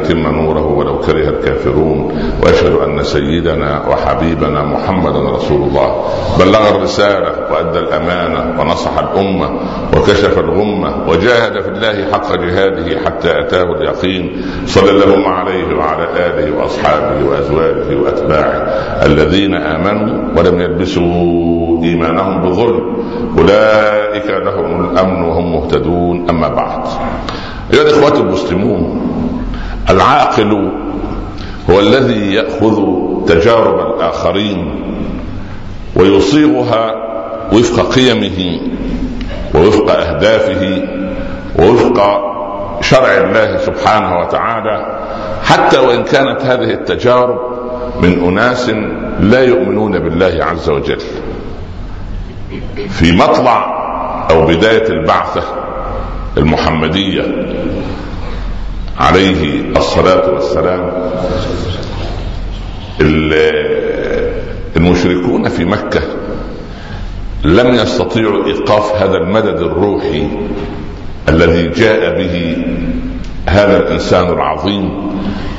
يتم نوره ولو كره الكافرون وأشهد أن سيدنا وحبيبنا محمدا رسول الله. بلغ الرسالة وأدى الأمانة ونصح الأمة وكشف الغمة وجاهد في الله حق جهاده حتى أتاه اليقين. صلى الله عليه وعلى آله وأصحابه وأزواجه وأتباعه الذين آمنوا ولم يلبسوا إيمانهم بظلم. أولئك لهم الأمن وهم مهتدون. أما بعد. أيها الإخوة المسلمون العاقل هو الذي يأخذ تجارب الآخرين ويصيغها وفق قيمه ووفق أهدافه ووفق شرع الله سبحانه وتعالى حتى وإن كانت هذه التجارب من أناس لا يؤمنون بالله عز وجل. في مطلع أو بداية البعثة المحمدية عليه الصلاة والسلام المشركون في مكة لم يستطيعوا إيقاف هذا المدد الروحي الذي جاء به هذا الإنسان العظيم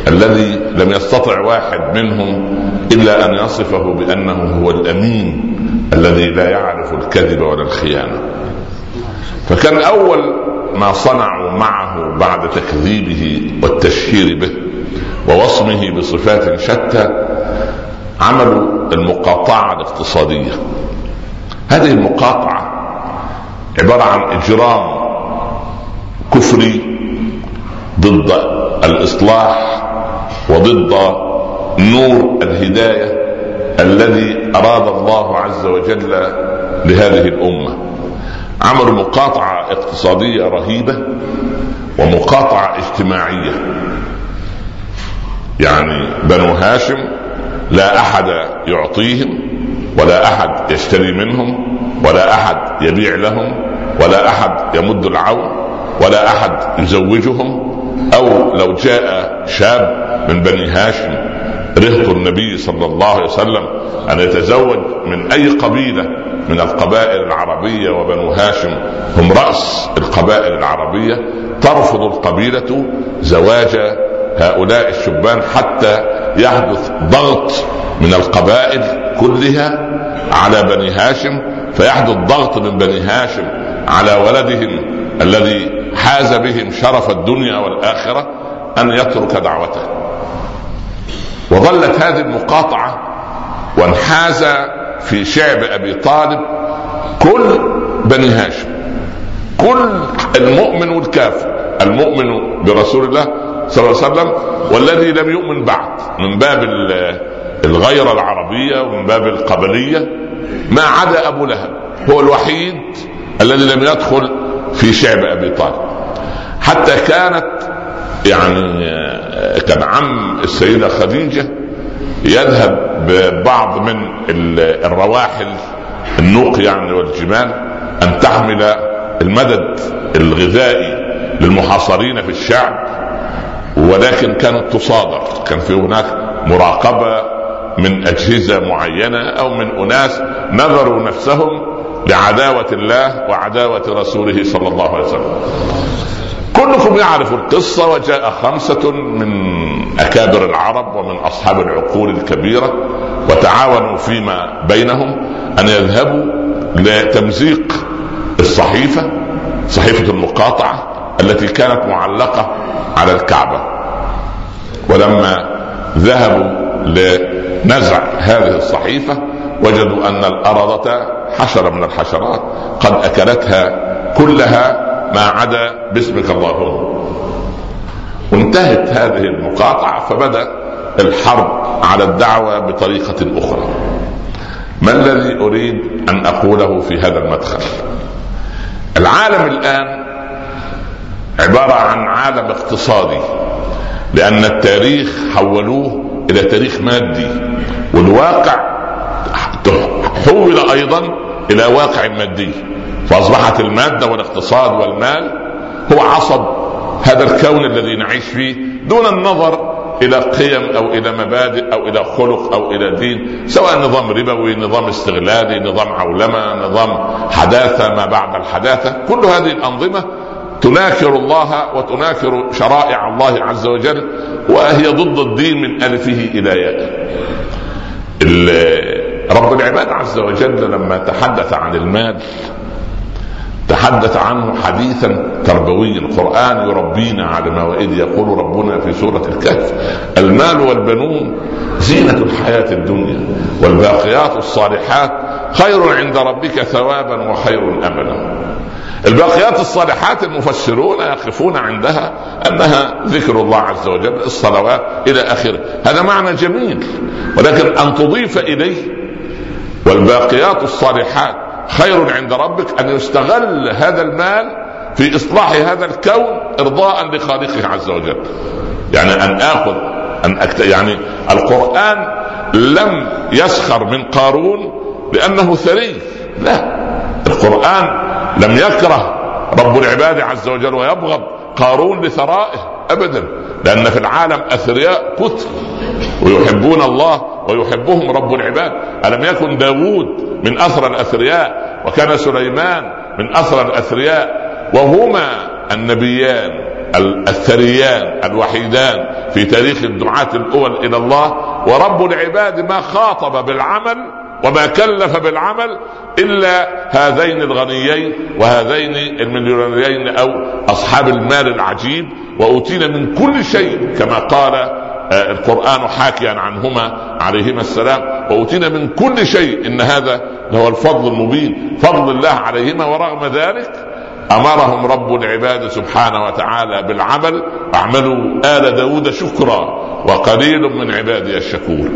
الذي لم يستطع واحد منهم إلا أن يصفه بأنه هو الأمين الذي لا يعرف الكذب ولا الخيانة. فكان أول ما صنعوا معه بعد تكذيبه والتشهير به ووصمه بصفات شتى عملوا المقاطعة الاقتصادية. هذه المقاطعة عبارة عن إجرام كفري ضد الإصلاح وضد نور الهداية الذي أراد الله عز وجل لهذه الأمة. عملوا مقاطعة اقتصادية رهيبة ومقاطعة اجتماعية. يعني بنو هاشم لا أحد يعطيهم ولا أحد يشتري منهم ولا أحد يبيع لهم ولا أحد يمد العون ولا أحد يزوجهم أو لو جاء شاب من بني هاشم رهط النبي صلى الله عليه وسلم أن يتزوج من أي قبيلة من القبائل العربية وبنو هاشم. هم رأس القبائل العربية. ترفض القبيلة زواج هؤلاء الشبان حتى يحدث ضغط من القبائل كلها على بني هاشم. فيحدث ضغط من بني هاشم على ولدهم الذي حاز بهم شرف الدنيا والآخرة أن يترك دعوته. وظلت هذه المقاطعة وانحاز في شعب أبي طالب كل بني هاشم كل المؤمن والكافر المؤمن برسول الله صلى الله عليه وسلم والذي لم يؤمن بعد من باب الغيرة العربية ومن باب القبلية ما عدا أبو لهب هو الوحيد الذي لم يدخل في شعب أبي طالب. حتى كانت يعني كان عم السيدة خديجة يذهب ببعض من الرواحل النوق يعني والجمال أن تحمل المدد الغذائي للمحاصرين في الشعب. ولكن كانت تصادر كان في هناك مراقبة من أجهزة معينة أو من أناس نذروا نفسهم لعداوة الله وعداوة رسوله صلى الله عليه وسلم. كلكم يعرف القصة وجاء خمسة من أكابر العرب ومن أصحاب العقول الكبيرة وتعاونوا فيما بينهم أن يذهبوا لتمزيق الصحيفة صحيفة المقاطعة التي كانت معلقة على الكعبة. ولما ذهبوا لنزع هذه الصحيفة وجدوا أن الأرضة حشرة من الحشرات قد أكلتها كلها ما عدا باسمك اللهم. وانتهت هذه المقاطعة فبدأ الحرب على الدعوة بطريقة أخرى. ما الذي أريد أن أقوله في هذا المدخل؟ العالم الآن عبارة عن عالم اقتصادي لأن التاريخ حولوه إلى تاريخ مادي والواقع حول أيضا إلى واقع مادي. فأصبحت المادة والاقتصاد والمال هو عصب هذا الكون الذي نعيش فيه دون النظر إلى قيم أو إلى مبادئ أو إلى خلق أو إلى دين سواء نظام ربوي نظام استغلالي نظام عولمة نظام حداثة ما بعد الحداثة. كل هذه الأنظمة تناكر الله وتناكر شرائع الله عز وجل وهي ضد الدين من ألفه إلى ياء. رب العباد عز وجل لما تحدث عن المال تحدث عنه حديثا تربويا القرآن يربينا على ما وإذ يقول ربنا في سورة الكهف المال والبنون زينة الحياة الدنيا والباقيات الصالحات خير عند ربك ثوابا وخير أملا. الباقيات الصالحات المفسرون يقفون عندها أنها ذكر الله عز وجل الصلوات إلى آخره. هذا معنى جميل ولكن أن تضيف إليه والباقيات الصالحات خير عند ربك أن يستغل هذا المال في إصلاح هذا الكون إرضاء لخالقه عز وجل. يعني أن آخذ أن أكت... يعني القرآن لم يسخر من قارون لأنه ثري. لا القرآن لم يكره رب العباد عز وجل ويبغض قارون لثرائه ابدا. لأن في العالم أثرياء كثر ويحبون الله ويحبهم رب العباد. ألم يكن داوود من أثرى الأثرياء وكان سليمان من أثرى الأثرياء وهما النبيان الثريان الوحيدان في تاريخ الدعاة الأول إلى الله. ورب العباد ما خاطب بالعمل وما كلف بالعمل إلا هذين الغنيين وهذين المليونيرين أو أصحاب المال العجيب وأوتينا من كل شيء كما قال آه، القرآن حاكيا عنهما عليهما السلام وأوتينا من كل شيء إن هذا هو الفضل المبين فضل الله عليهما ورغم ذلك أمرهم رب العباد سبحانه وتعالى بالعمل اعملوا آل داود شكرا وقليل من عبادي الشكور.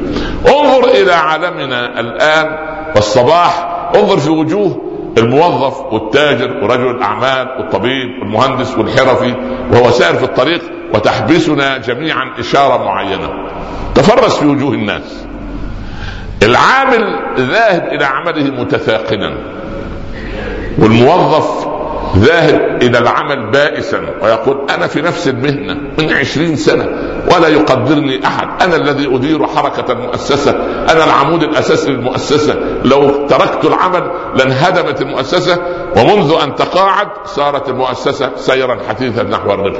انظر إلى عالمنا الآن والصباح انظر في وجوه الموظف والتاجر ورجل الأعمال والطبيب والمهندس والحرفي وهو سائر في الطريق وتحبسنا جميعا إشارة معينة. تفرس في وجوه الناس. العامل ذاهب إلى عمله متثاقلا والموظف ذاهب إلى العمل بائسا ويقول أنا في نفس المهنة من عشرين سنة ولا يقدرني أحد أنا الذي أدير حركة المؤسسة أنا العمود الأساسي للمؤسسة لو تركت العمل لانهدمت المؤسسة ومنذ أن تقاعد صارت المؤسسة سيرا حثيثا نحو الربح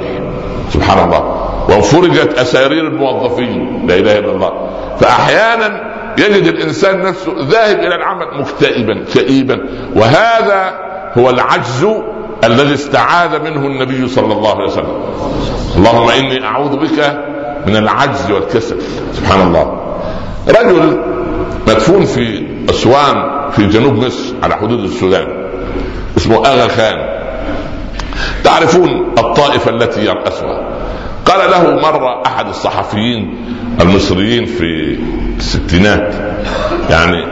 سبحان الله. وانفرجت أسارير الموظفين. لا إله إلا الله. فاحيانا يجد الإنسان نفسه ذاهب إلى العمل مكتئبا كئيبا. وهذا هو العجز الذي استعاذ منه النبي صلى الله عليه وسلم. اللهم إني أعوذ بك من العجز والكسل. سبحان الله. رجل مدفون في أسوان في جنوب مصر على حدود السودان. اسمه آغا خان. تعرفون الطائفة التي يرأسها قال له مره أحد الصحفيين المصريين في الستينات. يعني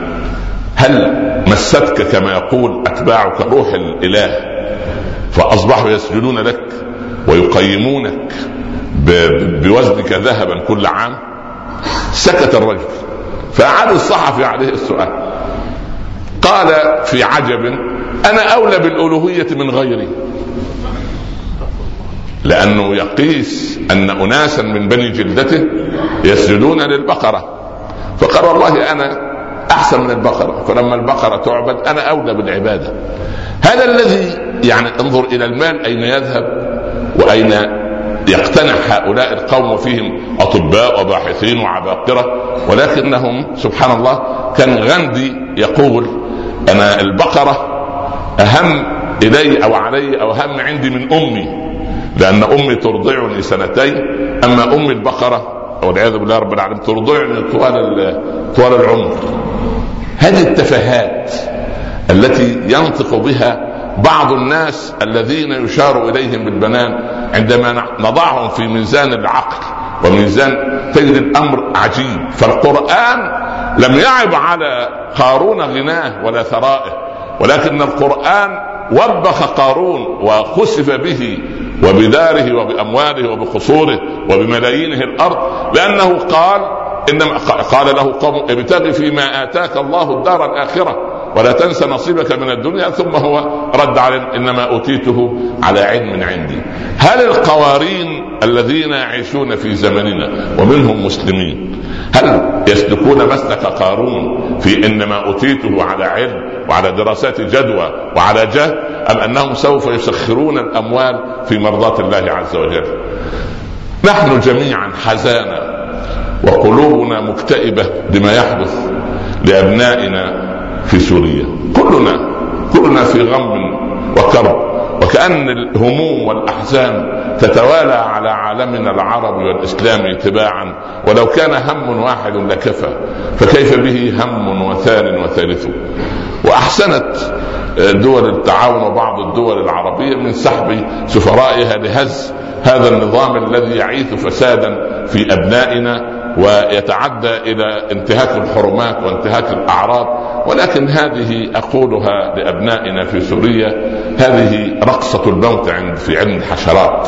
هل مستك كما يقول أتباعك روح الإله؟ فأصبحوا يسجدون لك ويقيمونك بوزنك ذهبا كل عام. سكت الرجل. فأعاد الصحفي عليه السؤال. قال في عجب أنا أولى بالألوهية من غيري. لأنه يقيس أن أناسا من بني جلدته يسجدون للبقرة. فقال والله أنا أحسن من البقرة. فلما البقرة تعبد أنا أولى بالعبادة. هذا الذي يعني انظر إلى المال أين يذهب وأين يقتنع هؤلاء القوم وفيهم أطباء وباحثين وعباقرة. ولكنهم سبحان الله كان غاندي يقول أنا البقرة أهم إلي أو علي أو أهم عندي من أمي لأن أمي ترضعني سنتين. أما أم البقرة والعياذ بالله رب العالمين ترضعني طوال طوال العمر. هذه التفاهات التي ينطق بها بعض الناس الذين يشار إليهم بالبنان عندما نضعهم في ميزان العقل وميزان تجد الأمر عجيب فالقرآن لم يعب على قارون غناه ولا ثرائه ولكن القرآن وبخ قارون وخسف به وبداره وبأمواله وبقصوره وبملايينه الأرض لأنه قال إنما قال له قوم ابتغ فيما آتاك الله الدار الآخرة ولا تنس نصيبك من الدنيا ثم هو رد على إنما أوتيته على علم عندي. هل القوارين الذين يعيشون في زمننا ومنهم مسلمين هل يسلكون مسلك قارون في إنما أوتيته على علم وعلى دراسات جدوى وعلى جهل أم أنهم سوف يسخرون الأموال في مرضاه الله عز وجل؟ نحن جميعا حزانا وقلوبنا مكتئبة بما يحدث لأبنائنا في سوريا. كلنا كلنا في غم وكرب. وكأن الهموم والأحزان تتوالى على عالمنا العربي والإسلامي تباعا ولو كان هم واحد لكفى فكيف به هم وثان وثالث؟ وأحسنت دول التعاون وبعض الدول العربية من سحب سفرائها لهز هذا النظام الذي يعيث فسادا في أبنائنا ويتعدى إلى انتهاك الحرمات وانتهاك الأعراض ولكن هذه أقولها لأبنائنا في سوريا هذه رقصة الموت عند في علم الحشرات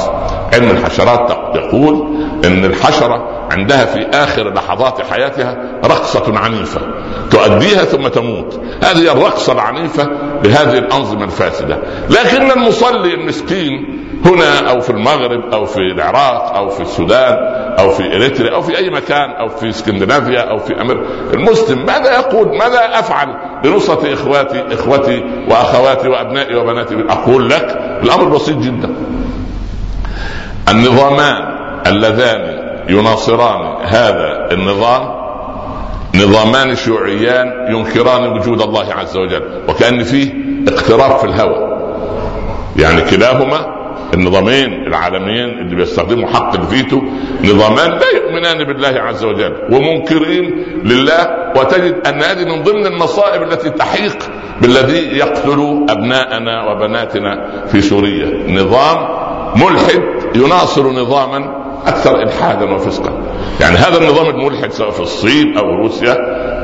علم الحشرات يقول إن الحشرة عندها في آخر لحظات حياتها رقصة عنيفة تؤديها ثم تموت. هذه الرقصة العنيفة لهذه الأنظمة الفاسدة. لكن المصلي المسكين هنا أو في المغرب أو في العراق أو في السودان أو في إريتريا أو في أي مكان أو في اسكندنافيا أو في أمريكا المسلم ماذا يقول؟ ماذا أفعل؟ لنصره إخواتي إخوتي وأخواتي وأبنائي وبناتي أقول لك الأمر بسيط جدا. النظامان اللذان يناصران هذا النظام نظامان شيوعيان ينكران وجود الله عز وجل وكأن فيه اقتراب في الهوى. يعني كلاهما النظامين العالميين اللي بيستخدموا حق الفيتو نظامان لا يؤمنان بالله عز وجل ومنكرين لله وتجد أن هذه من ضمن المصائب التي تحيق بالذي يقتل أبناءنا وبناتنا في سوريا. نظام ملحد يناصر نظاما أكثر إلحادا وفسقا يعني هذا النظام الملحد سواء في الصين أو روسيا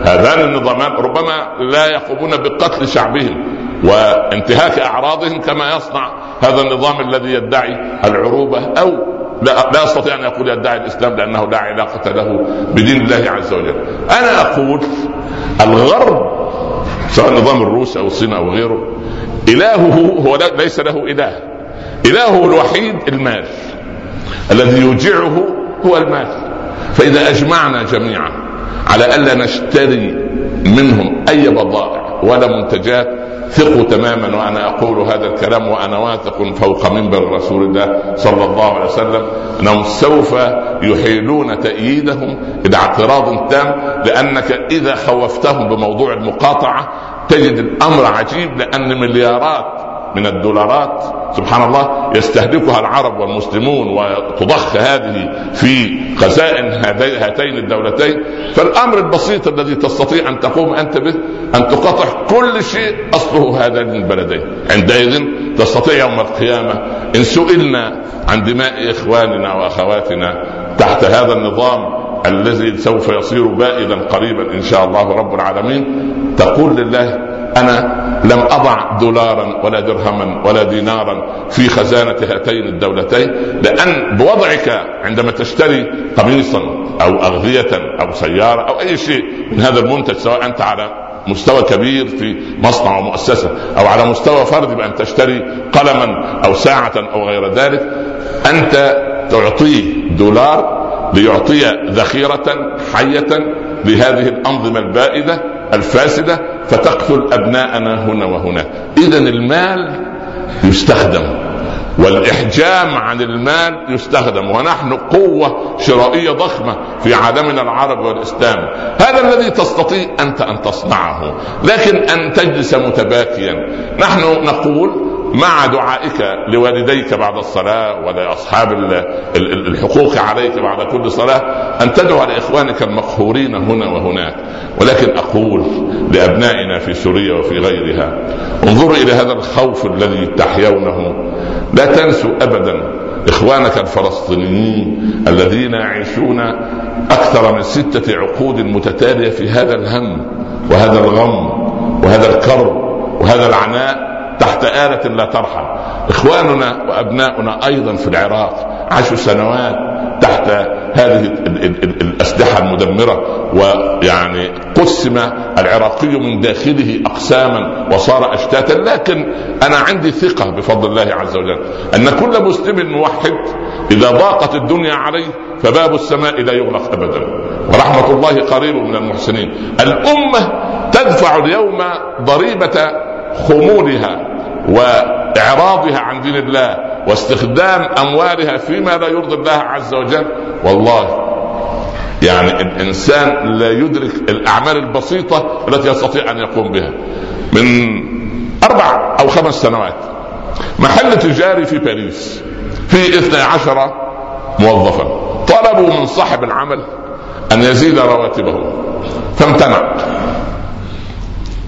هذان النظامان ربما لا يقومون بقتل شعبهم وانتهاك أعراضهم كما يصنع هذا النظام الذي يدعي العروبة أو لا, لا يستطيع أن يقول يدعي الإسلام لأنه لا علاقة له بدين الله عز وجل. أنا أقول الغرب سواء النظام الروسي أو الصين أو غيره إلهه هو ليس له إله. إلهه الوحيد المال. الذي يوجعه هو المال. فإذا أجمعنا جميعا على ألا نشتري منهم أي بضائع ولا منتجات ثقوا تماما وأنا أقول هذا الكلام وأنا واثق فوق منبر رسول الله صلى الله عليه وسلم أنهم سوف يحيلون تأييدهم إلى اعتراض تام لأنك إذا خوفتهم بموضوع المقاطعة تجد الأمر عجيب لأن مليارات من الدولارات. سبحان الله يستهدفها العرب والمسلمون وتضخ هذه في خزائن هاتين الدولتين. فالأمر البسيط الذي تستطيع أن تقوم أنت به أن تقاطع كل شيء أصله هذين البلدين عندئذ تستطيع يوم القيامة إن سئلنا عن دماء إخواننا وأخواتنا تحت هذا النظام الذي سوف يصير بائدا قريبا إن شاء الله رب العالمين تقول لله أنا لم أضع دولارا ولا درهما ولا دينارا في خزانة هاتين الدولتين لأن بوضعك عندما تشتري قميصا أو أغذية أو سيارة أو أي شيء من هذا المنتج سواء أنت على مستوى كبير في مصنع ومؤسسه أو على مستوى فرد بأن تشتري قلما أو ساعة أو غير ذلك أنت تعطيه دولار ليعطي ذخيرة حية لهذه الأنظمة البائدة الفاسدة فتقتل أبناءنا هنا وهناك اذا المال يستخدم والإحجام عن المال يستخدم ونحن قوة شرائية ضخمة في عالمنا العربي والاسلامي هذا الذي تستطيع أنت أن تصنعه لكن أن تجلس متباكيا. نحن نقول مع دعائك لوالديك بعد الصلاة ولأصحاب الحقوق عليك بعد كل صلاة أن تدعو لإخوانك المقهورين هنا وهناك. ولكن أقول لأبنائنا في سوريا وفي غيرها انظروا إلى هذا الخوف الذي تحيونه. لا تنسوا أبدا إخوانك الفلسطينيين الذين يعيشون أكثر من ستة عقود متتالية في هذا الهم وهذا الغم وهذا الكرب وهذا العناء تحت آلة لا ترحم. إخواننا وأبناؤنا أيضا في العراق عاشوا سنوات تحت هذه الأسلحة المدمرة ويعني قسم العراقي من داخله أقساما وصار أشتاتا. لكن أنا عندي ثقة بفضل الله عز وجل أن كل مسلم موحد إذا ضاقت الدنيا عليه فباب السماء لا يغلق أبدا. ورحمة الله قريب من المحسنين. الأمة تدفع اليوم ضريبة خمولها. وإعراضها عن دين الله واستخدام أموالها فيما لا يرضي الله عز وجل والله يعني الإنسان لا يدرك الأعمال البسيطة التي يستطيع أن يقوم بها. من أربع أو خمس سنوات محل تجاري في باريس فيه اثني عشر موظفا طلبوا من صاحب العمل أن يزيد رواتبه فامتنع.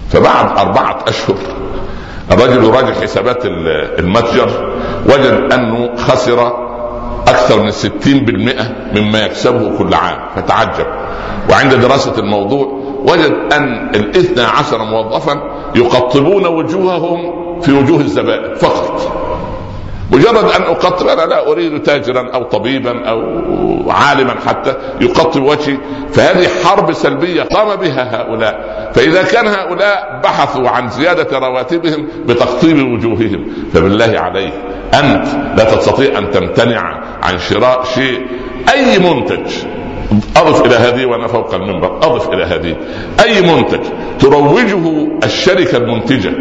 فبعد أربعة أشهر الرجل يراجع حسابات المتجر وجد أنه خسر أكثر من 60% مما يكسبه كل عام فتعجب. وعند دراسة الموضوع وجد أن الاثنى عشر موظفا يقطبون وجوههم في وجوه الزبائن فقط. مجرد أن اقطب أنا لا أريد تاجرا أو طبيبا أو عالما حتى يقطب وجهي فهذه حرب سلبية قام بها هؤلاء. فإذا كان هؤلاء بحثوا عن زيادة رواتبهم بتقطيب وجوههم فبالله عليك أنت لا تستطيع أن تمتنع عن شراء شيء أي منتج. أضف إلى هذه وأنا فوق المنبر أضف إلى هذه. أي منتج تروجه الشركة المنتجة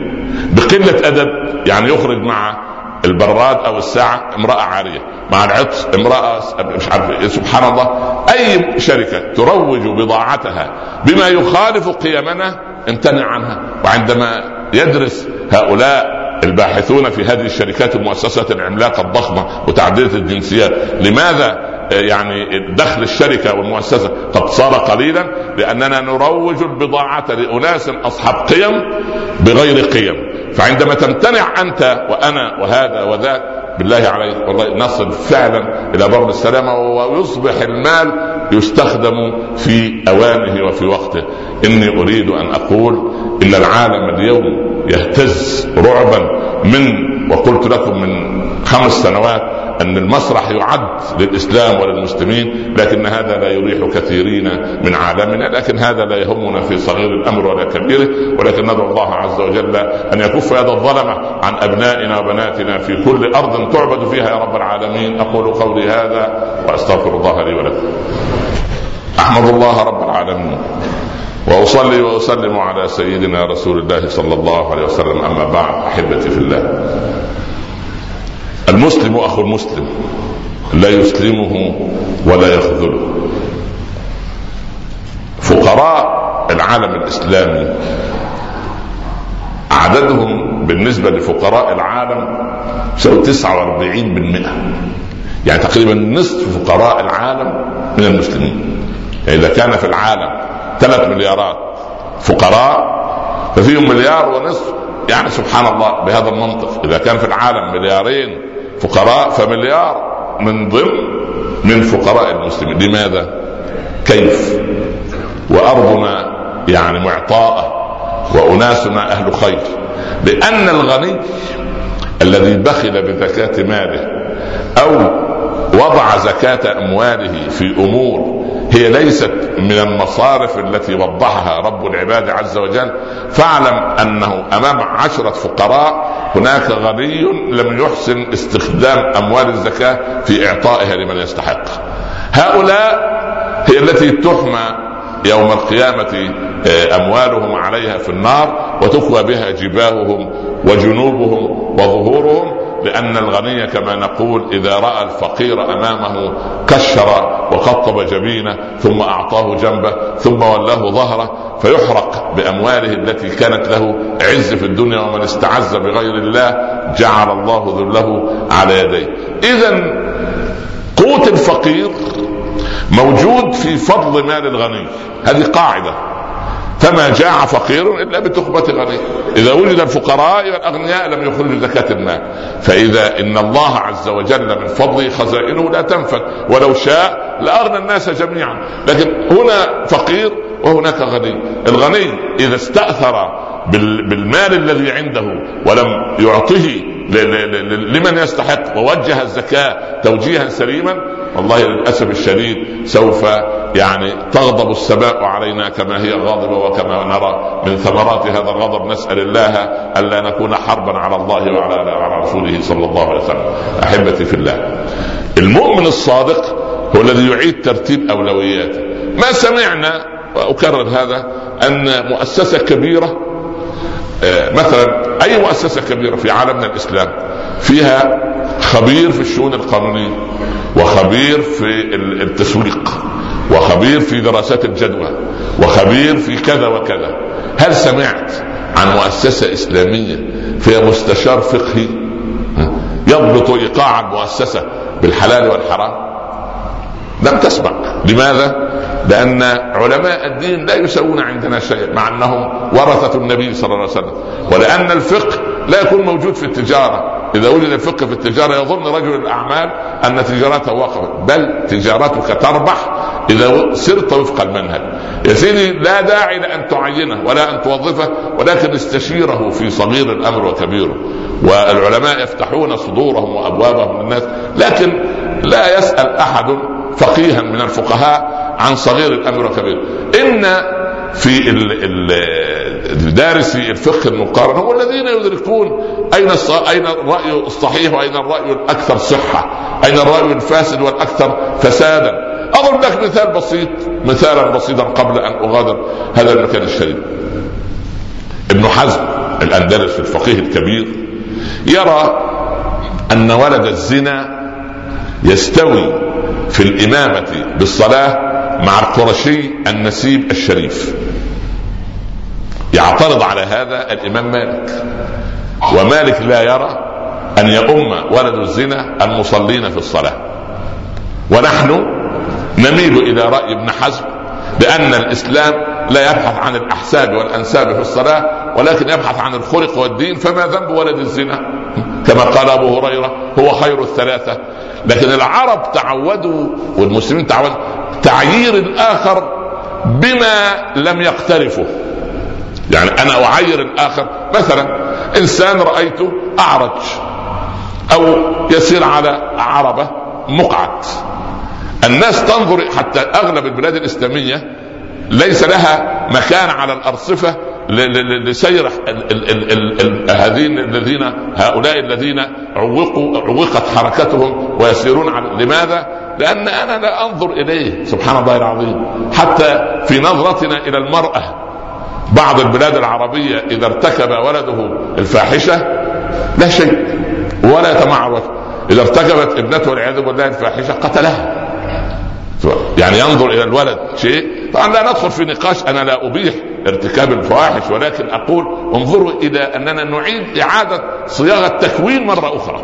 بقلة أدب يعني يخرج مع البراد أو الساعة امرأة عارية. مع العطس امرأة مش عارف. سبحان الله. أي شركة تروج بضاعتها بما يخالف قيمنا امتنع عنها. وعندما يدرس هؤلاء الباحثون في هذه الشركات المؤسسات العملاقة الضخمة وتعديلة الجنسيات لماذا يعني دخل الشركة والمؤسسة قد صار قليلا؟ لأننا نروج البضاعة لأناس أصحاب قيم بغير قيم. فعندما تمتنع أنت وأنا وهذا وذاك بالله عليك والله نصل فعلا إلى بر السلامة ويصبح المال يستخدم في أوانه وفي وقته. إني أريد أن أقول إن العالم اليوم يهتز رعبا من وقلت لكم من خمس سنوات أن المسرح يعد للإسلام وللمسلمين لكن هذا لا يريح كثيرين من عالمنا لكن هذا لا يهمنا في صغير الأمر ولا كبيره ولكن ندعو الله عز وجل أن يكف يد الظلمه عن أبنائنا وبناتنا في كل أرض تعبد فيها يا رب العالمين. أقول قولي هذا وأستغفر الله لي ولكم. أحمد الله رب العالمين. وأصلي وأسلم على سيدنا رسول الله صلى الله عليه وسلم. أما بعد أحبتي في الله. المسلم أخو المسلم. لا يسلمه ولا يخذله. فقراء العالم الإسلامي. عددهم بالنسبة لفقراء العالم يساوي 49% يعني تقريبا نصف فقراء العالم من المسلمين. يعني إذا كان في العالم 3 مليارات فقراء ففيهم مليار ونصف. يعني سبحان الله بهذا المنطق. إذا كان في العالم مليارين فقراء فمليار من ضمن من فقراء المسلمين. لماذا؟ كيف؟ وأرضنا يعني معطاءة وأناسنا أهل خير. لأن الغني الذي بخل بزكاة ماله أو وضع زكاة أمواله في أمور هي ليست من المصارف التي وضحها رب العباد عز وجل. فاعلم أنه أمام عشرة فقراء هناك غني لم يحسن استخدام أموال الزكاة في إعطائها لمن يستحق. هؤلاء هي التي تحمى يوم القيامة آه، أموالهم عليها في النار وتكوى بها جباههم وجنوبهم وظهورهم. لأن الغني كما نقول إذا رأى الفقير أمامه كشر وقطب جبينه ثم أعطاه جنبه ثم ولاه ظهره فيحرق بأمواله التي كانت له عز في الدنيا ومن استعز بغير الله جعل الله ذله على يديه. إذا قوت الفقير موجود في فضل مال الغني. هذه قاعدة. فما جاع فقير إلا بتخبة غني. إذا وجد الفقراء والاغنياء لم يخرجوا زكاة المال. فإذا إن الله عز وجل من فضله خزائنه لا تنفد. ولو شاء لأغنى الناس جميعا. لكن هنا فقير وهناك غني. الغني إذا استأثر بالمال الذي عنده ولم يعطه لمن يستحق ووجه الزكاة توجيها سليما والله للأسف الشديد سوف يعني تغضب السماء علينا كما هي غاضبة وكما نرى. من ثمرات هذا الغضب نسأل الله ألا نكون حربا على الله وعلى على رسوله صلى الله عليه وسلم. أحبتي في الله. المؤمن الصادق هو الذي يعيد ترتيب أولوياته. ما سمعنا وأكرر هذا أن مؤسسة كبيرة آه، مثلا أي مؤسسة كبيرة في عالمنا الإسلام فيها خبير في الشؤون القانونية وخبير في التسويق وخبير في دراسات الجدوى وخبير في كذا وكذا. هل سمعت عن مؤسسة إسلامية فيها مستشار فقهي؟ يضبط إيقاع المؤسسة بالحلال والحرام؟ لم تسمع لماذا؟ لأن علماء الدين لا يسوون عندنا شيء مع أنهم ورثة النبي صلى الله عليه وسلم. ولأن الفقه لا يكون موجود في التجارة. إذا ولد الفقه في التجارة يظن رجل الأعمال أن تجارته وقفت بل تجارتك تربح إذا سرت وفق المنهج. يا سيدي لا داعي لأن تعينه ولا أن توظفه ولكن استشيره في صغير الأمر وكبيره. والعلماء يفتحون صدورهم وأبوابهم للناس لكن لا يسأل أحد فقيها من الفقهاء عن صغير الأمر وكبير. إن في دارسي الفقه المقارن هم الذين يدركون أين أين الرأي الصحيح وأين الرأي الأكثر صحة أين الرأي الفاسد والأكثر فسادا. أضرب لك مثال بسيط مثالا بسيطا قبل أن أغادر هذا المكان الشريف. ابن حزم الاندلسي الفقيه الكبير يرى أن ولد الزنا يستوي في الإمامة بالصلاة مع القرشي النسيب الشريف. يعترض على هذا الإمام مالك. ومالك لا يرى أن يؤم ولد الزنا المصلين في الصلاة. ونحن نميل إلى رأي ابن حزم بأن الإسلام لا يبحث عن الأحساب والأنساب في الصلاة ولكن يبحث عن الخلق والدين فما ذنب ولد الزنا؟ كما قال أبو هريرة هو خير الثلاثة. لكن العرب تعودوا والمسلمين تعودوا تعيير الآخر بما لم يقترفه يعني أنا اعير الآخر. مثلا إنسان رايته أعرج أو يسير على عربة مقعد. الناس تنظر حتى أغلب البلاد الإسلامية ليس لها مكان على الأرصفة لسير هذين الذين هؤلاء الذين عوقوا عوقت حركتهم ويسيرون على لماذا؟ لأن أنا لا أنظر إليه. سبحان الله العظيم. حتى في نظرتنا إلى المرأة بعض البلاد العربية إذا ارتكب ولده الفاحشة لا شيء ولا يتمعر إذا ارتكبت ابنته والعياذ بالله الفاحشة قتلها. يعني ينظر إلى الولد شيء. طبعا لا ندخل في نقاش أنا لا أبيح ارتكاب الفواحش ولكن أقول انظروا إلى أننا نعيد إعادة صياغة تكوين مرة أخرى.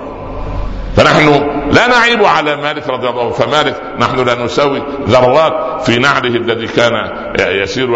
فنحن لا نعيب على مالك رضي الله عنه. فمالك نحن لا نساوي ذرات في نعله الذي كان يسير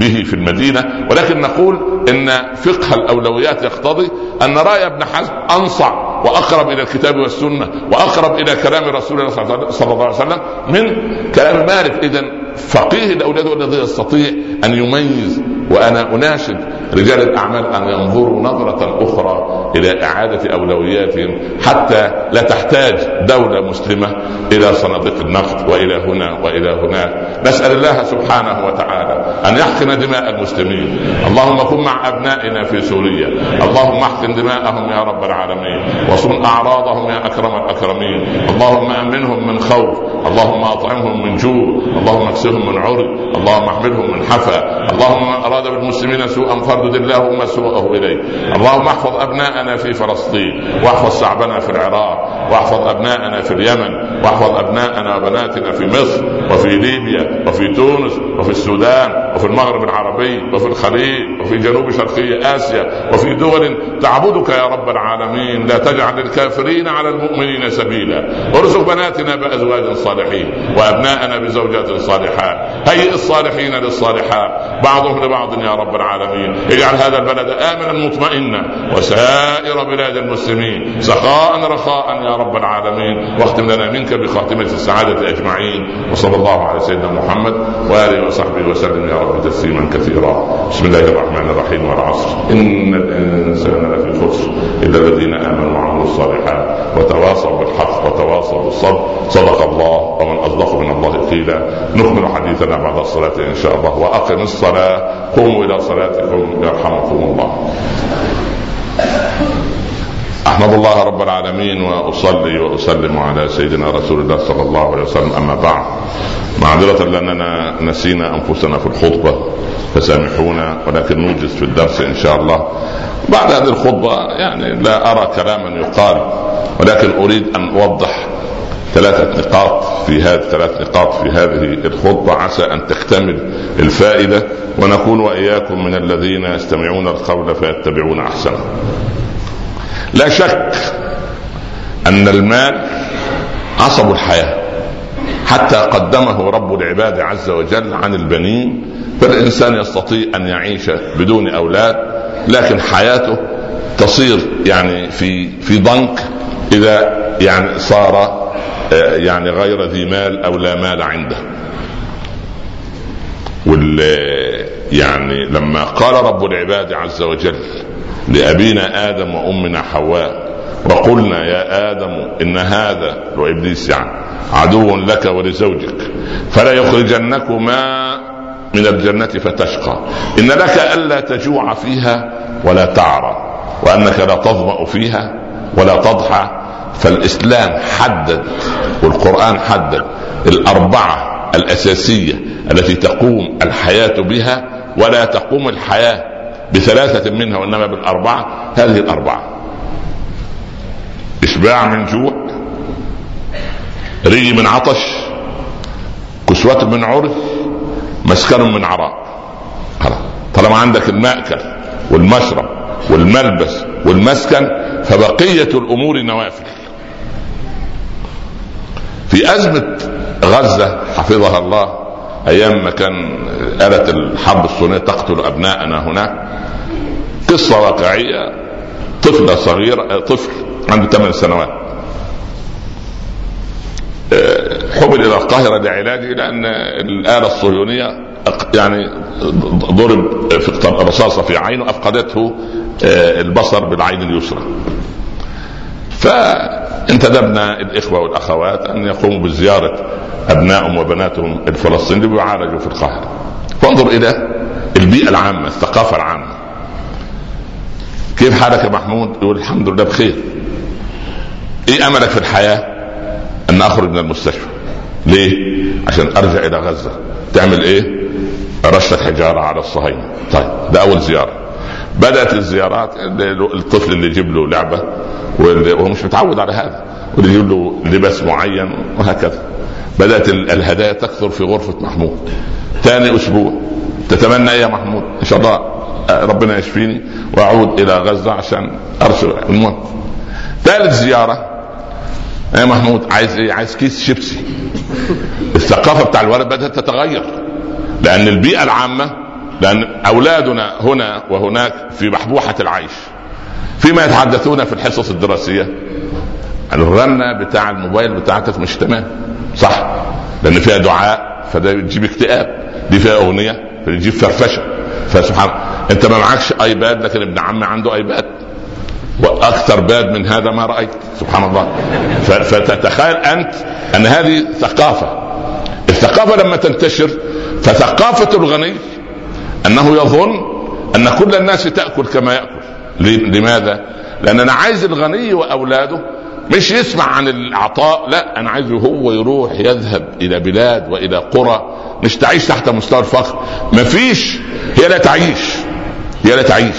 به في المدينة. ولكن نقول إن فقه الأولويات يقتضي أن رأي ابن حزم أنصع وأقرب إلى الكتاب والسنة وأقرب إلى كلام رسول الله صلى الله عليه وسلم من كلام مالك. اذا فقيه الأولاد الذي يستطيع أن يميز وأنا أناشد رجال الأعمال أن ينظروا نظرة أخرى إلى إعادة أولوياتهم حتى لا تحتاج دولة مسلمة إلى صناديق النقد وإلى هنا وإلى هناك نسأل الله سبحانه وتعالى أن يحقن دماء المسلمين. اللهم كن مع أبنائنا في سوريا. اللهم احقن دماءهم يا رب العالمين. وصن أعراضهم يا أكرم الأكرمين. اللهم أمنهم من خوف. اللهم أطعمهم من جوع. اللهم اكسهم من عري. اللهم احملهم من حفا. اللهم من أراد بالمسلمين سوءا فردد اللهم سوءه إليه. اللهم احفظ أبناءنا في فلسطين واحفظ شعبنا في العراق واحفظ أبناءنا في اليمن وأحفظ أبناءنا وبناتنا في مصر وفي ليبيا وفي تونس وفي السودان وفي المغرب العربي وفي الخليج وفي جنوب شرقي آسيا وفي دول تعبدك يا رب العالمين. لا تجعل الكافرين على المؤمنين سبيلا. ارزق بناتنا بأزواج صالحين وأبناءنا بزوجات صالحات. هيئ الصالحين للصالحات. بعضهم لبعض يا رب العالمين. اجعل هذا البلد آمنا مطمئنا وسائر بلاد المسلمين سخاء رخاء يا رب العالمين. واختم لنا منك بخاتمة السعادة أجمعين وصلى الله على سيدنا محمد وآله وصحبه وسلم يا رب تسليما كثيرا. بسم الله الرحمن الرحيم والعصر إن الإنسان لفي خسر إلا الذين آمنوا وعملوا الصالحات وتواصوا بالحق وتواصوا بالصبر. صدق الله ومن أصدق من الله قيلا. نكمل حديثنا بعد الصلاة إن شاء الله. وأقم الصلاة. قوموا إلى صلاتكم يرحمكم الله. أحمد الله رب العالمين وأصلي وأسلم على سيدنا رسول الله صلى الله عليه وسلم. أما بعد معذرة لأننا نسينا أنفسنا في الخطبة فسامحونا ولكن نوجز في الدرس إن شاء الله. بعد هذه الخطبة يعني لا أرى كلاما يقال ولكن أريد أن أوضح ثلاثة نقاط في هذه ثلاث نقاط في هذه الخطبة. عسى أن تكتمل الفائدة ونكون وإياكم من الذين يستمعون القول فيتبعون أحسنه. لا شك أن المال عصب الحياة. حتى قدمه رب العباد عز وجل عن البنين فالإنسان يستطيع أن يعيش بدون أولاد لكن حياته تصير يعني في في ضنك إذا يعني صار آه، يعني غير ذي مال أو لا مال عنده. وال يعني لما قال رب العباد عز وجل لأبينا آدم وأمنا حواء وقلنا يا آدم إن هذا وإبليس يعني عدو لك ولزوجك فلا يخرجنكما من الجنة فتشقى إن لك ألا تجوع فيها ولا تعرى وأنك لا تظمأ فيها ولا تضحى فالإسلام حدد والقرآن حدد الأربعة الأساسية التي تقوم الحياة بها ولا تقوم الحياة بثلاثة منها وإنما بالأربعة هذه الأربعة. إشباع من جوع ري من عطش كسوة من عرف مسكن من عراء. طالما عندك المأكل والمشرب والملبس والمسكن فبقية الأمور نوافل. في أزمة غزة حفظها الله أيام ما كان آلة الحرب الصينية تقتل أبناءنا هناك قصة واقعية طفلة صغيرة طفل عنده ثمان سنوات آه، حمل إلى القاهرة لعلاجه لأن الآلة الصهيونية يعني ضرب في رصاصة في عينه أفقدته آه، البصر بالعين اليسرى. فانتدبنا الإخوة والأخوات أن يقوموا بزيارة أبنائهم وبناتهم الفلسطينيين ليعالجوا في القاهرة. فانظر إلى البيئة العامة، الثقافة العامة. كيف حالك يا محمود؟ يقول الحمد لله بخير. إيه أملك في الحياة؟ أن أخرج من المستشفى. ليه؟ عشان أرجع إلى غزة. تعمل إيه؟ رشه حجاره على الصهاينة. طيب ده أول زيارة. بدأت الزيارات الطفل اللي يجيب له لعبة وهو مش متعود على هذا واللي يجيب له لباس معين وهكذا بدأت الهدايا تكثر في غرفة محمود ثاني أسبوع تتمنى إيه يا محمود إن شاء الله ربنا يشفيني وأعود إلى غزة عشان أرسل المهم ثالث زيارة يا محمود عايز إيه؟ عايز كيس شيبسي. الثقافة بتاع الولد بدأت تتغير لأن البيئة العامة لأن أولادنا هنا وهناك في بحبوحه العيش. فيما يتحدثون في الحصص الدراسية الرنه بتاع الموبايل بتاعتك مش تمام. صح. لأن فيها دعاء فده بتجيب اكتئاب. دي فيها أغنية فبتجيب فرفشة. فسبحان أنت ما معكش آيباد لكن ابن عمي عنده آيباد. وأكثر باد من هذا ما رأيت. سبحان الله. فتتخيل أنت أن هذه ثقافة. الثقافة لما تنتشر فثقافة الغني أنه يظن أن كل الناس تأكل كما يأكل. لماذا؟ لأن أنا عايز الغني وأولاده مش يسمع عن العطاء لا أنا عايزه هو يروح يذهب إلى بلاد وإلى قرى مش تعيش تحت مستوى الفقر مفيش هي لا تعيش هي لا تعيش.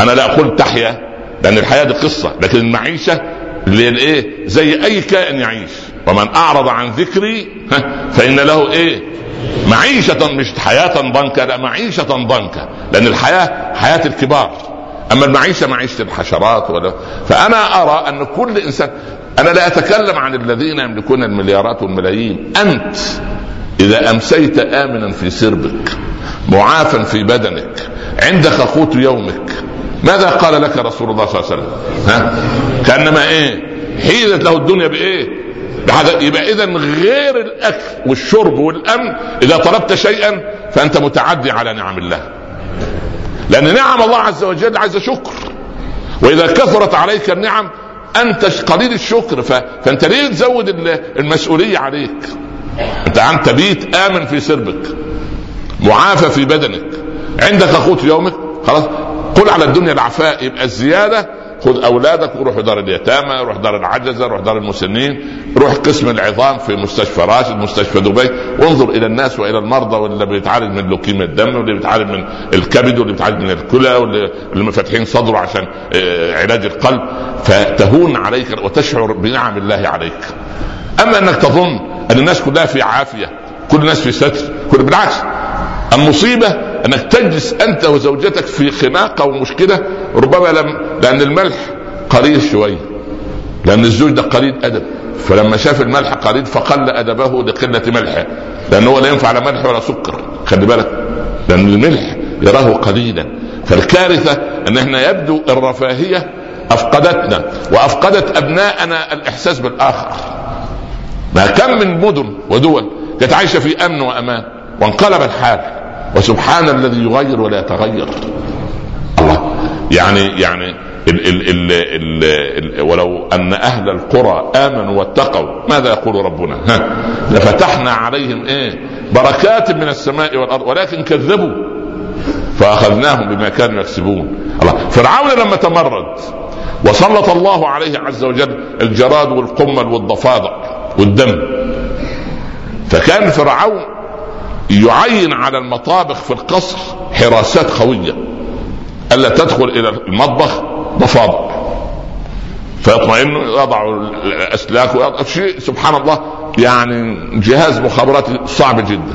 أنا لا أقول تحيا لأن الحياة دي قصة لكن المعيشة الايه زي أي كائن يعيش. ومن أعرض عن ذكري فإن له إيه؟ معيشة مش حياة ضنكة لا معيشة ضنكة لأن الحياة حياة الكبار. أما المعيشة معيشة الحشرات ولا فأنا أرى أن كل إنسان أنا لا أتكلم عن الذين يملكون المليارات والملايين. أنت إذا أمسيت آمنا في سربك معافا في بدنك عندك قوت يومك ماذا قال لك رسول الله صلى الله عليه وسلم؟ ها؟ كأنما إيه؟ حيزت له الدنيا بإيه؟ يبقى اذا غير الأكل والشرب والأمن. إذا طلبت شيئا فأنت متعدي على نعم الله. لأن نعم الله عز وجل عايزه شكر. وإذا كثرت عليك النعم أنت قليل الشكر. ف... فأنت ليه تزود المسؤولية عليك؟ أنت انت بيت آمن في سربك معافى في بدنك عندك قوت يومك خلاص قل على الدنيا العفاء يبقى الزيادة خذ أولادك وروح دار اليتامى روح دار العجزة روح دار المسنين روح قسم العظام في مستشفى راشد مستشفى دبي. وانظر إلى الناس وإلى المرضى واللي بيتعالج من لوكيميا الدم واللي بيتعالج من الكبد واللي بيتعالج من الكلى واللي فاتحين صدره عشان آه، علاج القلب. فتهون عليك وتشعر بنعم الله عليك. أما أنك تظن أن الناس كلها في عافية كل الناس في ستر كل بالعكس المصيبة أنك تجلس أنت وزوجتك في خناقه ومشكله ربما لم لأن الملح قليل شوية لأن الزوج ده قليل أدب. فلما شاف الملح قليل فقل أدبه لقلة ملحه. لأنه لا ينفع لا ملح ولا سكر. خلي بالك. لأن الملح يراه قليلا. فالكارثة أن إحنا يبدو الرفاهية أفقدتنا وأفقدت أبناءنا الإحساس بالآخر. ما كم من مدن ودول كانت عايشة في أمن وأمان وانقلب الحال وسبحان الذي يغير ولا يتغير الله. يعني يعني ال ال ال ال ال ولو أن أهل القرى آمنوا واتقوا ماذا يقول ربنا؟ ها؟ لفتحنا عليهم إيه؟ بركات من السماء والأرض ولكن كذبوا. فأخذناهم بما كانوا يكسبون. الله. فرعون لما تمرد وسلط الله عليه عز وجل الجراد والقمل والضفادع والدم فكان فرعون يعين على المطابخ في القصر حراسات قوية. ألا تدخل إلى المطبخ ضفادع فيطمئن يضع الأسلاك ويضع شيء سبحان الله يعني جهاز مخابراتي صعب جدا.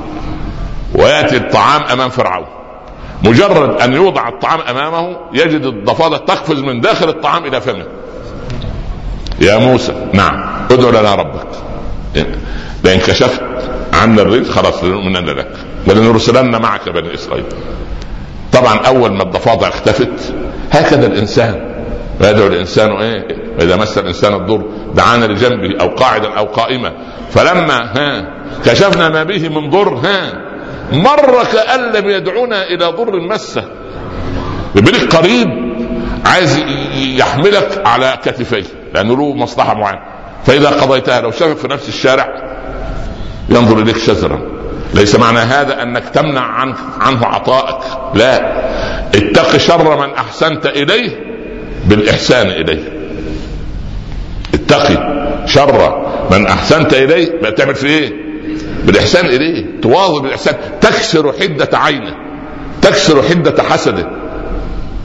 ويأتي الطعام أمام فرعون. مجرد أن يوضع الطعام أمامه يجد الضفادع تقفز من داخل الطعام إلى فمه. يا موسى نعم ادعو لنا ربك. لأن كشفت عنا الرزق خلاص لنؤمنن لك؟ ولنرسلن معك بني إسرائيل. طبعا أول ما الضفادع اختفت هكذا الإنسان. ويدعو الإنسان إيه؟ واذا مس الإنسان الضر دعانا لجنبه أو قاعدا أو قائما فلما ها كشفنا ما به من ضر ها مر كأن لم يدعونا إلى ضر مسه. يبقى قريب عايز يحملك على كتفيه لأنه له مصلحة معينة. فإذا قضيتها لو شافك في نفس الشارع ينظر إليك شزرا ليس معنى هذا أنك تمنع عنه, عنه عطائك. لا. اتق شر من أحسنت إليه بالإحسان إليه. اتقي شر من أحسنت إليه بقى تعمل في إيه؟ بالإحسان إليه. تواظب بالإحسان. تكسر حدة عينه. تكسر حدة حسده.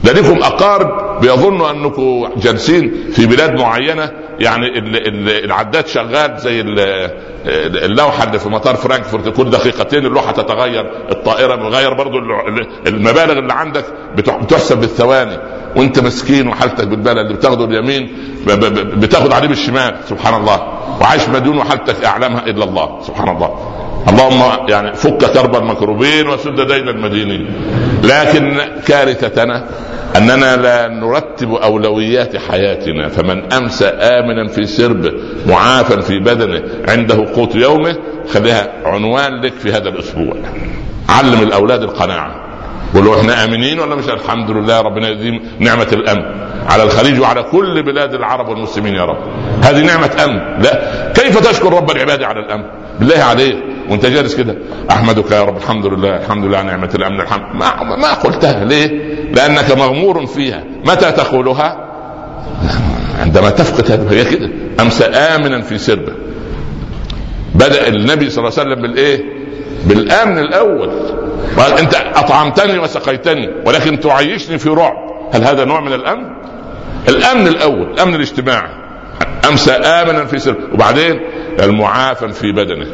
لديكم أقارب بيظنوا أنكم جالسين في بلاد معينة يعني العداد شغال زي اللوحة اللي في مطار فرانكفورت كل دقيقتين اللوحة تتغير الطائرة بتغير برضو المبالغ اللي عندك بتحسب بالثواني وأنت مسكين وحالتك بالبلد اللي بتاخده اليمين بتاخد عليه بالشمال سبحان الله وعايش مديون وحالتك اعلمها إلا الله سبحان الله. اللهم يعني فك كرب المكروبين وسد دين المدينين. لكن كارثتنا أننا لا نرتب أولويات حياتنا. فمن امسى آمنا في سربه معافى في بدنه عنده قوت يومه خليها عنوان لك في هذا الأسبوع. علم الأولاد القناعة. قولوا إحنا آمنين ولا مش؟ الحمد لله ربنا يديم نعمة الأمن. على الخليج وعلى كل بلاد العرب والمسلمين يا رب. هذه نعمة أمن. لا. كيف تشكر رب العباد على الأمن؟ بالله عليك. وأنت جالس كده. أحمدك يا رب الحمد لله الحمد لله نعمة الأمن الحمد ما, ما قلتها ليه؟ لأنك مغمور فيها. متى تقولها؟ عندما تفقد هي كده. امسى آمنا في سربة. بدأ النبي صلى الله عليه وسلم بالإيه؟ بالآمن الأول. قال أنت أطعمتني وسقيتني ولكن تعيشني في رعب. هل هذا نوع من الأمن؟ الأمن الأول الأمن الاجتماعي. امسى آمنا في سربة. وبعدين المعافى في بدنه.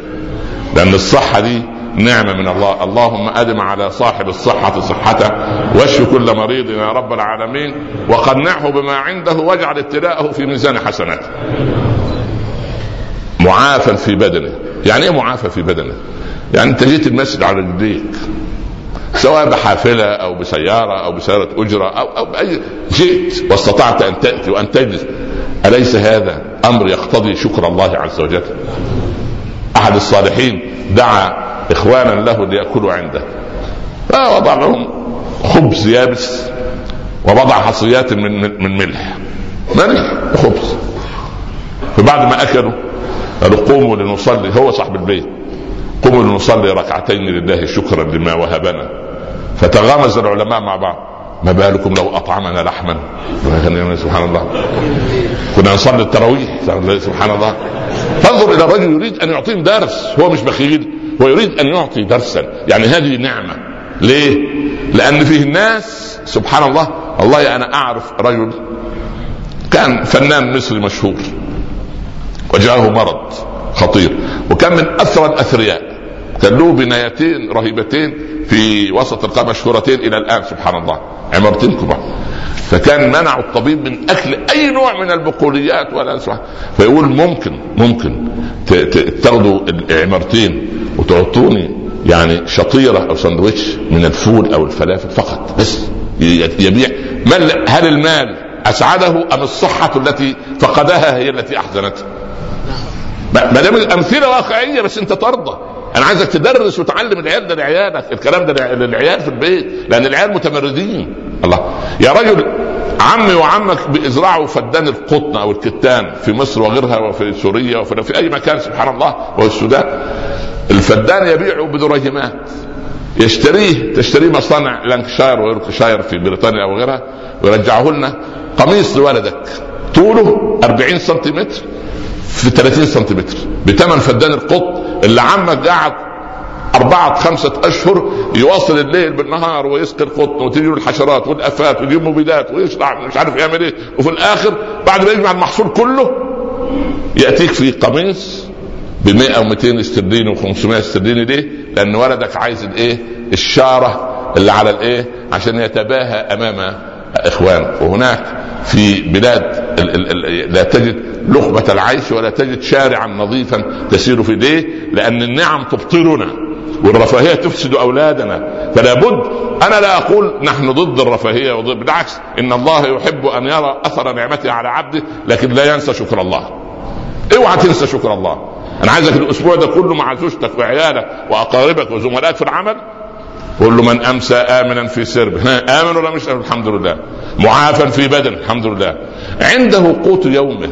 لأن الصحة دي نعمة من الله. اللهم أدم على صاحب الصحة صحته واشف كل مريض يا رب العالمين وقنعه بما عنده واجعل ابتلاءه في ميزان حسناته معافى في بدنه. يعني إيه معافى في بدنه؟ يعني أنت جيت المسجد على رجليك سواء بحافلة أو بسيارة أو بسيارة أجرة أو, أو بأي جئت واستطعت أن تأتي وأن تجلس. أليس هذا أمر يقتضي شكر الله عز وجل؟ أحد الصالحين دعا إخوانا له ليأكلوا عنده. فوضع لهم خبز يابس ووضع حصيات من من ملح. ملح وخبز. فبعد ما أكلوا قالوا قوموا لنصلي. هو صاحب البيت. قوموا لنصلي ركعتين لله شكرا لما وهبنا. فتغامز العلماء مع بعض. ما بالكم لو أطعمنا لحما؟ سبحان الله. كنا نصلي التراويح. سبحان الله. فانظر إلى الرجل يريد أن يعطيهم درس. هو مش بخيل. هو يريد أن يعطي درسا. يعني هذه نعمة. ليه؟ لأن فيه الناس سبحان الله والله أنا أعرف رجل كان فنان مصري مشهور وجاءه مرض خطير وكان من أثرى الأثرياء. كان له بنايتين رهيبتين في وسط القامه مشهورتين إلى الآن سبحان الله عمارتين كبار. فكان منع الطبيب من أكل أي نوع من البقوليات ولا سبحان. فيقول ممكن ممكن تاخذوا العمارتين وتعطوني يعني شطيرة أو سندويتش من الفول أو الفلافل فقط بس. يبيع. هل المال أسعده أم الصحة التي فقدها هي التي أحزنته؟ ما دام الأمثلة واقعية بس أنت ترضى أنا عايزك تدرس وتعلم العيال ده لعيالك. الكلام ده للعيال في البيت لأن العيال متمردين. الله. يا رجل عمي وعمك بيزرعوا فدان القطن أو الكتان في مصر وغيرها وفي سوريا وفي في أي مكان سبحان الله وفي السودان. الفدان يبيعه بدريهمات يشتريه تشتريه مصانع لانكشاير ويوركشاير في بريطانيا أو غيرها ويرجعه لنا. قميص لولدك طوله 40 سنتيمتر في 30 سنتيمتر. بثمن فدان القط اللي عمك قاعد أربعة خمسة أشهر يواصل الليل بالنهار ويسقي القطن وتجي الحشرات والآفات ويجيب مبيدات ويشرع مش عارف يعمل إيه. وفي الآخر بعد ما يجمع المحصول كله يأتيك في قميص ب 100 أو 200 استرليني و500 استرليني ليه؟ لأن ولدك عايز الإيه؟ الشارة اللي على الإيه؟ عشان يتباهى أمام إخوانه وهناك في بلاد لا تجد لقمة العيش ولا تجد شارعا نظيفا تسير في ليه؟ لأن النعم تبطلنا والرفاهية تفسد أولادنا فلا بد أنا لا أقول نحن ضد الرفاهية وضد بالعكس إن الله يحب أن يرى أثر نعمته على عبده لكن لا ينسى شكر الله اوعى تنسى شكر الله أنا عايزك الأسبوع ده كله مع زوجتك وعيالك وأقاربك وزملائك في العمل. له من أمسى آمنا في سربه آمن ولا مش الحمد لله. معافى في بدن الحمد لله. عنده قوت يومه.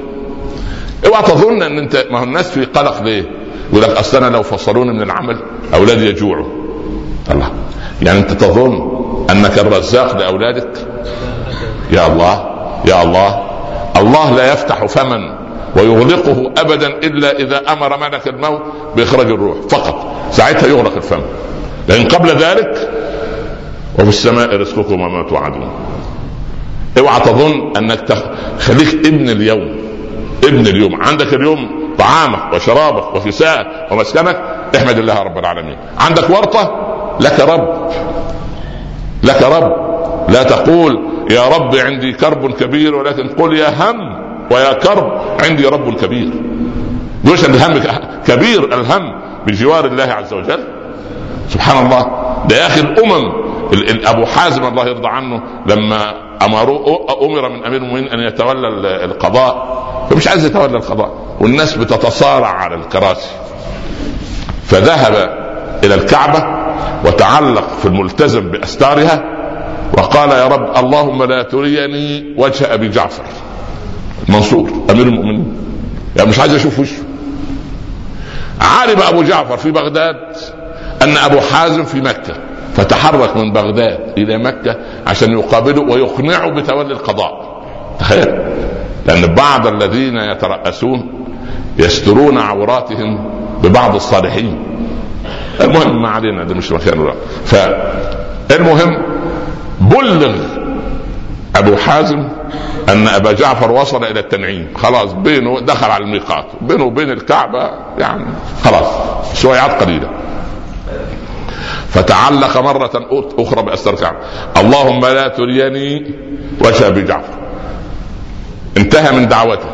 اوعى تظن إن انت ما هو الناس في قلق ليه؟ يقول لك أصل أنا لو فصلوني من العمل أولادي يجوعوا. الله. يعني أنت تظن أنك الرزاق لأولادك؟ يا الله. يا الله. الله لا يفتح فما ويغلقه أبدا إلا إذا أمر ملك الموت بإخراج الروح. فقط. ساعتها يغلق الفم. لكن قبل ذلك وفي السماء رزقكم وما توعدون. اوعى تظن أنك. خليك ابن اليوم. ابن اليوم. عندك اليوم طعامك وشرابك وكساءك ومسكنك. احمد الله رب العالمين. عندك ورطة؟ لك رب. لك رب. لا تقول يا رب عندي كرب كبير ولكن قل يا هم. ويا كرب عندي رب كبير ليش الهم كبير الهم بجوار الله عز وجل. سبحان الله. ده يا أخي الأمم أبو حازم الله يرضى عنه لما امروه أمر من أمير المؤمنين أن يتولى القضاء. فمش عايز يتولى القضاء. والناس بتتصارع على الكراسي. فذهب إلى الكعبة وتعلق في الملتزم بأستارها وقال يا رب اللهم لا تريني وجه أبي جعفر. منصور أمير المؤمنين. يعني مش عايز أشوف وشه. علم أبو جعفر في بغداد أن أبو حازم في مكة فتحرك من بغداد إلى مكة عشان يقابله ويقنعه بتولي القضاء. تخيل. لأن بعض الذين يترأسون يسترون عوراتهم ببعض الصالحين. المهم ما علينا ده مش مكان فالمهم بلغ أبو حازم أن أبا جعفر وصل إلى التنعيم. خلاص بينه دخل على الميقات. بينه وبين الكعبة يعني خلاص شويعات قليلة. فتعلق مرة أخرى بأستر الكعبة. اللهم لا تريني وجه أبي جعفر. انتهى من دعوته.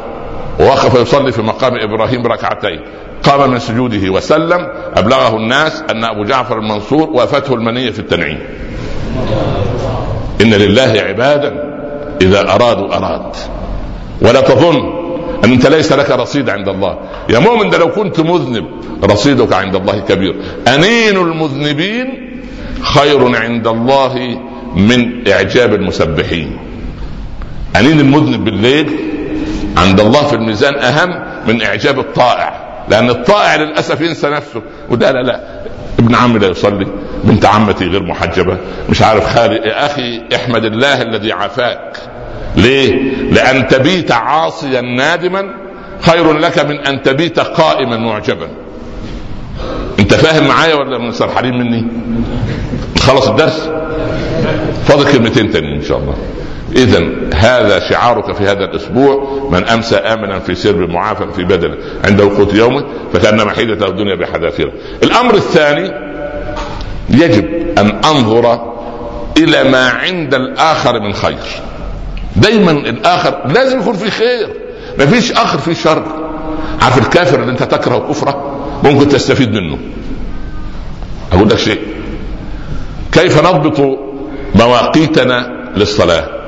ووقف يصلي في مقام إبراهيم ركعتين. قام من سجوده وسلم. أبلغه الناس أن أبو جعفر المنصور وافته المنية في التنعيم. إن لله عبادا إذا أرادوا أراد. ولا تظن ان أنت ليس لك رصيد عند الله. يا مؤمن ده لو كنت مذنب رصيدك عند الله كبير. أنين المذنبين خير عند الله من إعجاب المسبحين. أنين المذنب بالليل عند الله في الميزان أهم من إعجاب الطائع. لأن الطائع للأسف ينسى نفسه. وده لا لا. ابن عمي لا يصلي بنت عمتي غير محجبة مش عارف خالي يا أخي احمد الله الذي عافاك. ليه؟ لأن تبيت عاصيا نادما خير لك من أن تبيت قائما معجبا. أنت فاهم معايا ولا من سرحانين مني؟ خلص الدرس؟ فاضل كلمتين تاني إن شاء الله. اذا هذا شعارك في هذا الأسبوع من أمسى آمنا في سر معافى في بدنه عند وقوت يومه فكأنما حيدته الدنيا بحذافيره. الأمر الثاني يجب أن أنظر إلى ما عند الآخر من خير. دايما الآخر لازم يكون في خير. ما فيش آخر في شر. عارف الكافر اللي أنت تكره كفرة ممكن تستفيد منه. أقول لك شيء. كيف نضبط مواقيتنا للصلاة؟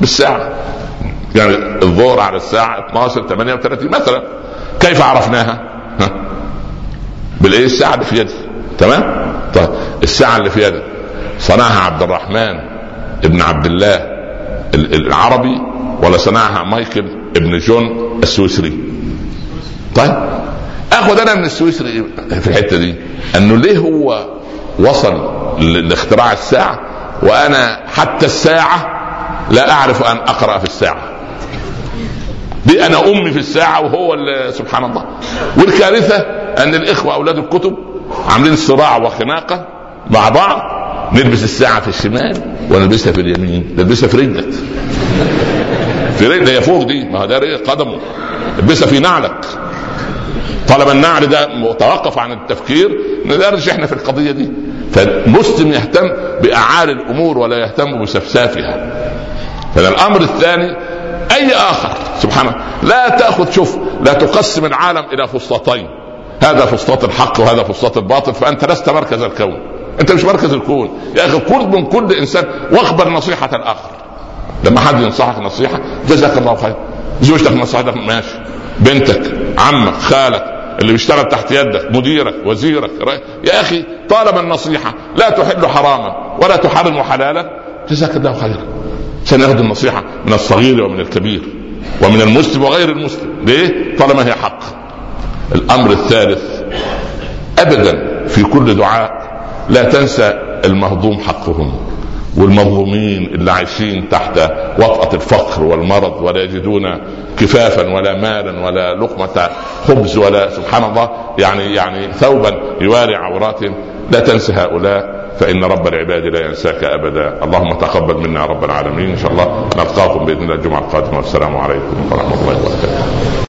بالساعة. يعني الظهر على الساعة 12 38 مثلا. كيف عرفناها؟ ها؟ بالإيه؟ الساعة اللي في يدي. تمام؟ طيب الساعة اللي في يدك صنعها عبد الرحمن ابن عبد الله العربي ولا صنعها مايكل ابن جون السويسري. طيب اخذ أنا من السويسري في الحتة دي. إنه ليه هو وصل لاختراع الساعة وأنا حتى الساعة لا أعرف أن أقرأ في الساعة. دي أنا أمي في الساعة وهو سبحان الله. والكارثة أن الإخوة أولاد الكتب عاملين صراع وخناقة مع بعض. نلبس الساعة في الشمال ونلبسها في اليمين. نلبسها في رجلك في رجل هي فوق دي. ما هو ده قدمه. البسها في نعلك. طالما النعل ده متوقف عن التفكير ندرج إحنا في القضية دي. فالمسلم يهتم بأعالي الأمور ولا يهتم بسفسافها. الأمر الثاني أي آخر؟ سبحانه لا تأخذ شوف لا تقسم العالم إلى فسطتين. هذا فسطاط الحق وهذا فسطاط الباطل فأنت لست مركز الكون. أنت مش مركز الكون. يا أخي كل من كل إنسان. واقبل نصيحة الآخر. لما حد ينصحك نصيحة جزاك الله خير. زوجتك نصحتك ماشي. بنتك عمك خالك اللي بيشتغل تحت يدك مديرك وزيرك يا أخي طالما النصيحة. لا تحل حراما ولا تحرم حلالا. جزاك الله خيرا سناخذ النصيحة من الصغير ومن الكبير ومن المسلم وغير المسلم. ليه؟ طالما هي حق. الأمر الثالث أبدا في كل دعاء لا تنسى المهضوم حقهم والمظلومين اللي عايشين تحت وطأة الفقر والمرض ولا يجدون كفافا ولا مالا ولا لقمة خبز ولا سبحان الله يعني يعني ثوبا يواري عوراتهم. لا تنسى هؤلاء. فإن رب العباد لا ينساك أبدا. اللهم تقبل منا رب العالمين. إن شاء الله نلقاكم بإذن الله الجمعة القادمة. والسلام عليكم ورحمة الله وبركاته.